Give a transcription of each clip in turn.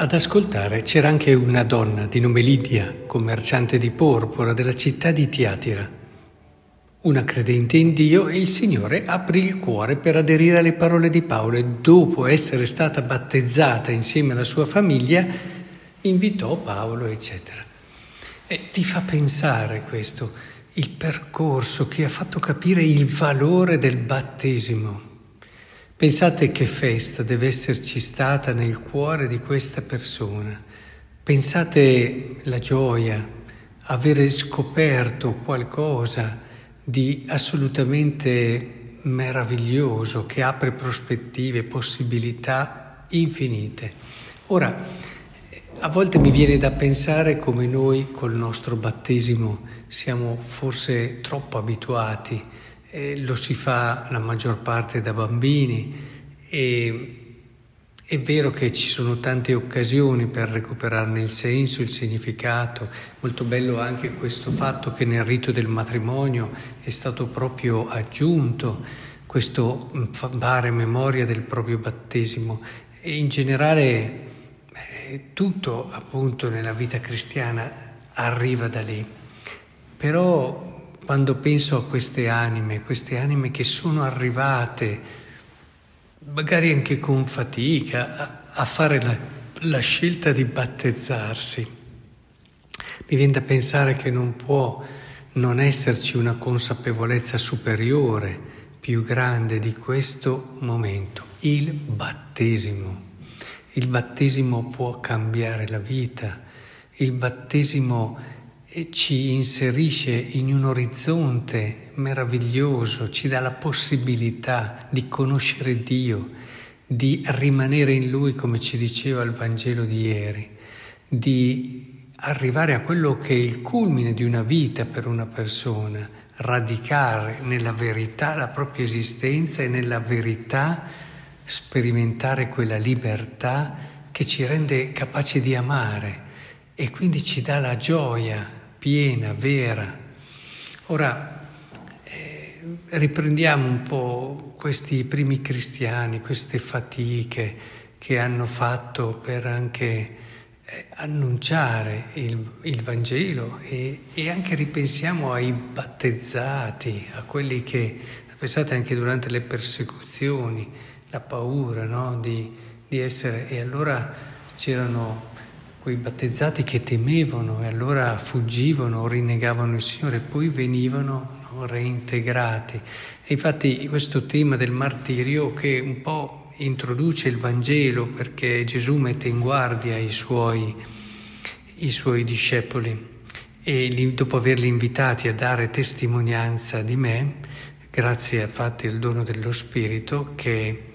Ad ascoltare c'era anche una donna di nome Lidia, commerciante di porpora della città di Tiatira. Una credente in Dio e il Signore aprì il cuore per aderire alle parole di Paolo e dopo essere stata battezzata insieme alla sua famiglia, invitò Paolo, eccetera. E ti fa pensare questo, il percorso che ha fatto capire il valore del battesimo. Pensate che festa deve esserci stata nel cuore di questa persona. Pensate la gioia, avere scoperto qualcosa di assolutamente meraviglioso che apre prospettive, possibilità infinite. Ora, a volte mi viene da pensare come noi col nostro battesimo siamo forse troppo abituati eh, lo si fa la maggior parte da bambini e è vero che ci sono tante occasioni per recuperarne il senso, il significato, molto bello anche questo fatto che nel rito del matrimonio è stato proprio aggiunto questo mm, fare memoria del proprio battesimo e in generale eh, tutto appunto nella vita cristiana arriva da lì. Però quando penso a queste anime, queste anime che sono arrivate, magari anche con fatica, a, a fare la, la scelta di battezzarsi, mi viene da pensare che non può non esserci una consapevolezza superiore, più grande di questo momento, il battesimo. Il battesimo può cambiare la vita, il battesimo ci inserisce in un orizzonte meraviglioso, ci dà la possibilità di conoscere Dio, di rimanere in Lui, come ci diceva il Vangelo di ieri, di arrivare a quello che è il culmine di una vita per una persona, radicare nella verità la propria esistenza e nella verità sperimentare quella libertà che ci rende capaci di amare. E quindi ci dà la gioia piena, vera. Ora eh, riprendiamo un po' questi primi cristiani, queste fatiche che hanno fatto per anche eh, annunciare il, il Vangelo e, e, anche ripensiamo ai battezzati, a quelli che, pensate anche durante le persecuzioni, la paura no? di, di essere, e allora c'erano quei battezzati che temevano e allora fuggivano o rinnegavano il Signore, poi venivano no, reintegrati. E infatti questo tema del martirio che un po' introduce il Vangelo perché Gesù mette in guardia i suoi, i suoi discepoli e dopo averli invitati a dare testimonianza di me, grazie a fatti il dono dello Spirito che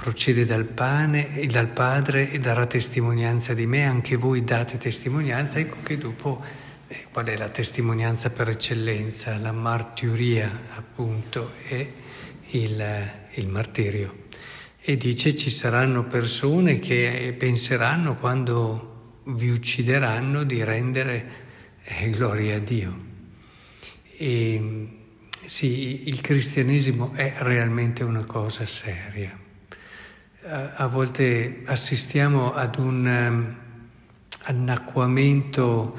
procede dal, pane, e dal Padre e darà testimonianza di me, anche voi date testimonianza, ecco che dopo eh, qual è la testimonianza per eccellenza? La martiria appunto è il, il martirio. E dice ci saranno persone che penseranno quando vi uccideranno di rendere eh, gloria a Dio. E sì, il cristianesimo è realmente una cosa seria a volte assistiamo ad un um, annacquamento,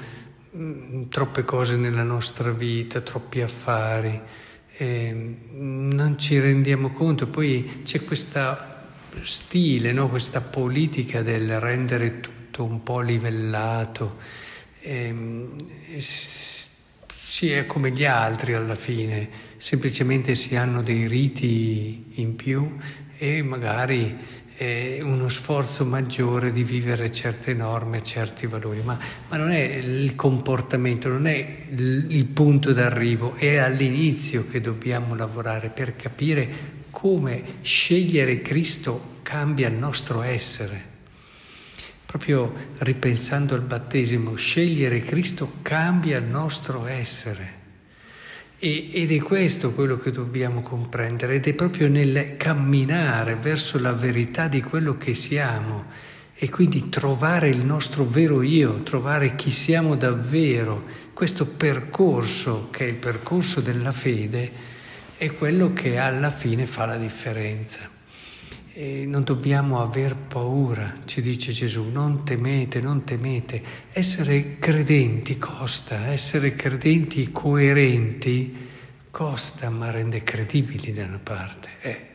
um, troppe cose nella nostra vita, troppi affari, e non ci rendiamo conto. Poi c'è questo stile, no? questa politica del rendere tutto un po' livellato. E, si è come gli altri alla fine, semplicemente si hanno dei riti in più e magari eh, uno sforzo maggiore di vivere certe norme, certi valori, ma, ma non è il comportamento, non è il, il punto d'arrivo, è all'inizio che dobbiamo lavorare per capire come scegliere Cristo cambia il nostro essere. Proprio ripensando al battesimo, scegliere Cristo cambia il nostro essere. E, ed è questo quello che dobbiamo comprendere, ed è proprio nel camminare verso la verità di quello che siamo e quindi trovare il nostro vero io, trovare chi siamo davvero. Questo percorso, che è il percorso della fede, è quello che alla fine fa la differenza. E non dobbiamo aver paura, ci dice Gesù, non temete, non temete. Essere credenti costa, essere credenti coerenti costa, ma rende credibili da una parte. Eh,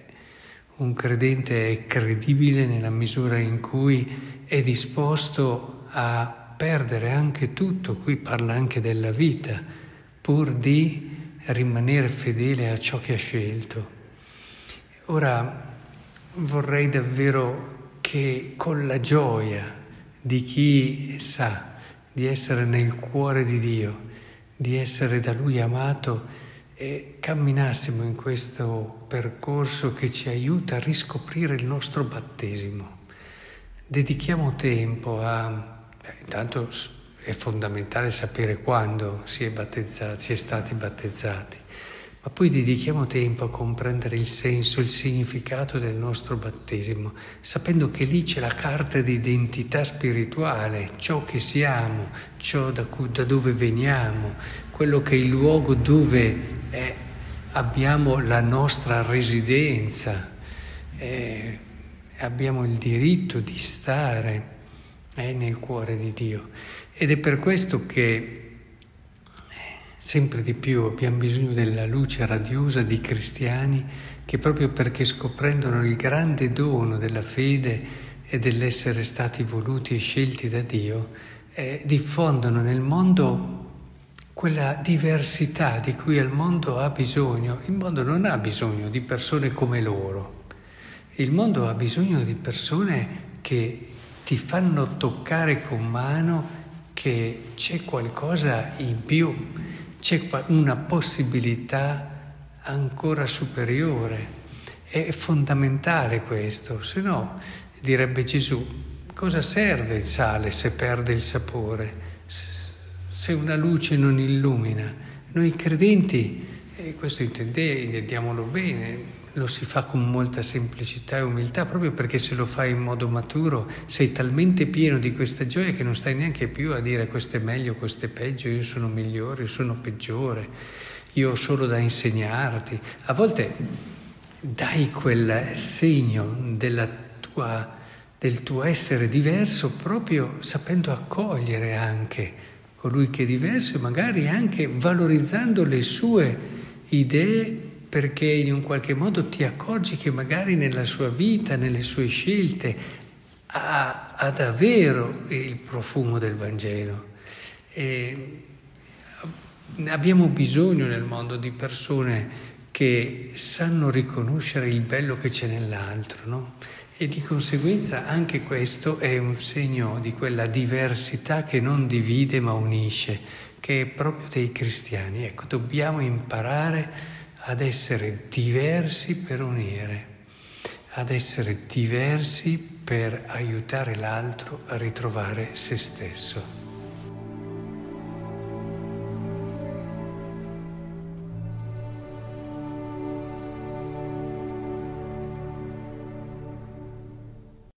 un credente è credibile nella misura in cui è disposto a perdere anche tutto, qui parla anche della vita, pur di rimanere fedele a ciò che ha scelto. Ora, vorrei davvero che con la gioia di chi sa di essere nel cuore di Dio, di essere da Lui amato, e camminassimo in questo percorso che ci aiuta a riscoprire il nostro battesimo. Dedichiamo tempo a... Beh, intanto è fondamentale sapere quando si è, si è stati battezzati ma poi dedichiamo tempo a comprendere il senso, il significato del nostro battesimo, sapendo che lì c'è la carta di identità spirituale, ciò che siamo, ciò da, cui, da dove veniamo, quello che è il luogo dove è, abbiamo la nostra residenza, eh, abbiamo il diritto di stare eh, nel cuore di Dio. Ed è per questo che Sempre di più abbiamo bisogno della luce radiosa di cristiani che proprio perché scoprendono il grande dono della fede e dell'essere stati voluti e scelti da Dio, eh, diffondono nel mondo quella diversità di cui il mondo ha bisogno. Il mondo non ha bisogno di persone come loro, il mondo ha bisogno di persone che ti fanno toccare con mano che c'è qualcosa in più c'è una possibilità ancora superiore. È fondamentale questo, se no, direbbe Gesù, cosa serve il sale se perde il sapore, se una luce non illumina? Noi credenti, e questo intendiamolo bene, lo si fa con molta semplicità e umiltà, proprio perché se lo fai in modo maturo sei talmente pieno di questa gioia che non stai neanche più a dire questo è meglio, questo è peggio, io sono migliore, io sono peggiore, io ho solo da insegnarti. A volte dai quel segno tua, del tuo essere diverso proprio sapendo accogliere anche colui che è diverso e magari anche valorizzando le sue idee perché in un qualche modo ti accorgi che magari nella sua vita, nelle sue scelte, ha, ha davvero il profumo del Vangelo. E abbiamo bisogno nel mondo di persone che sanno riconoscere il bello che c'è nell'altro, no? E di conseguenza anche questo è un segno di quella diversità che non divide ma unisce, che è proprio dei cristiani. Ecco, dobbiamo imparare ad essere diversi per unire, ad essere diversi per aiutare l'altro a ritrovare se stesso.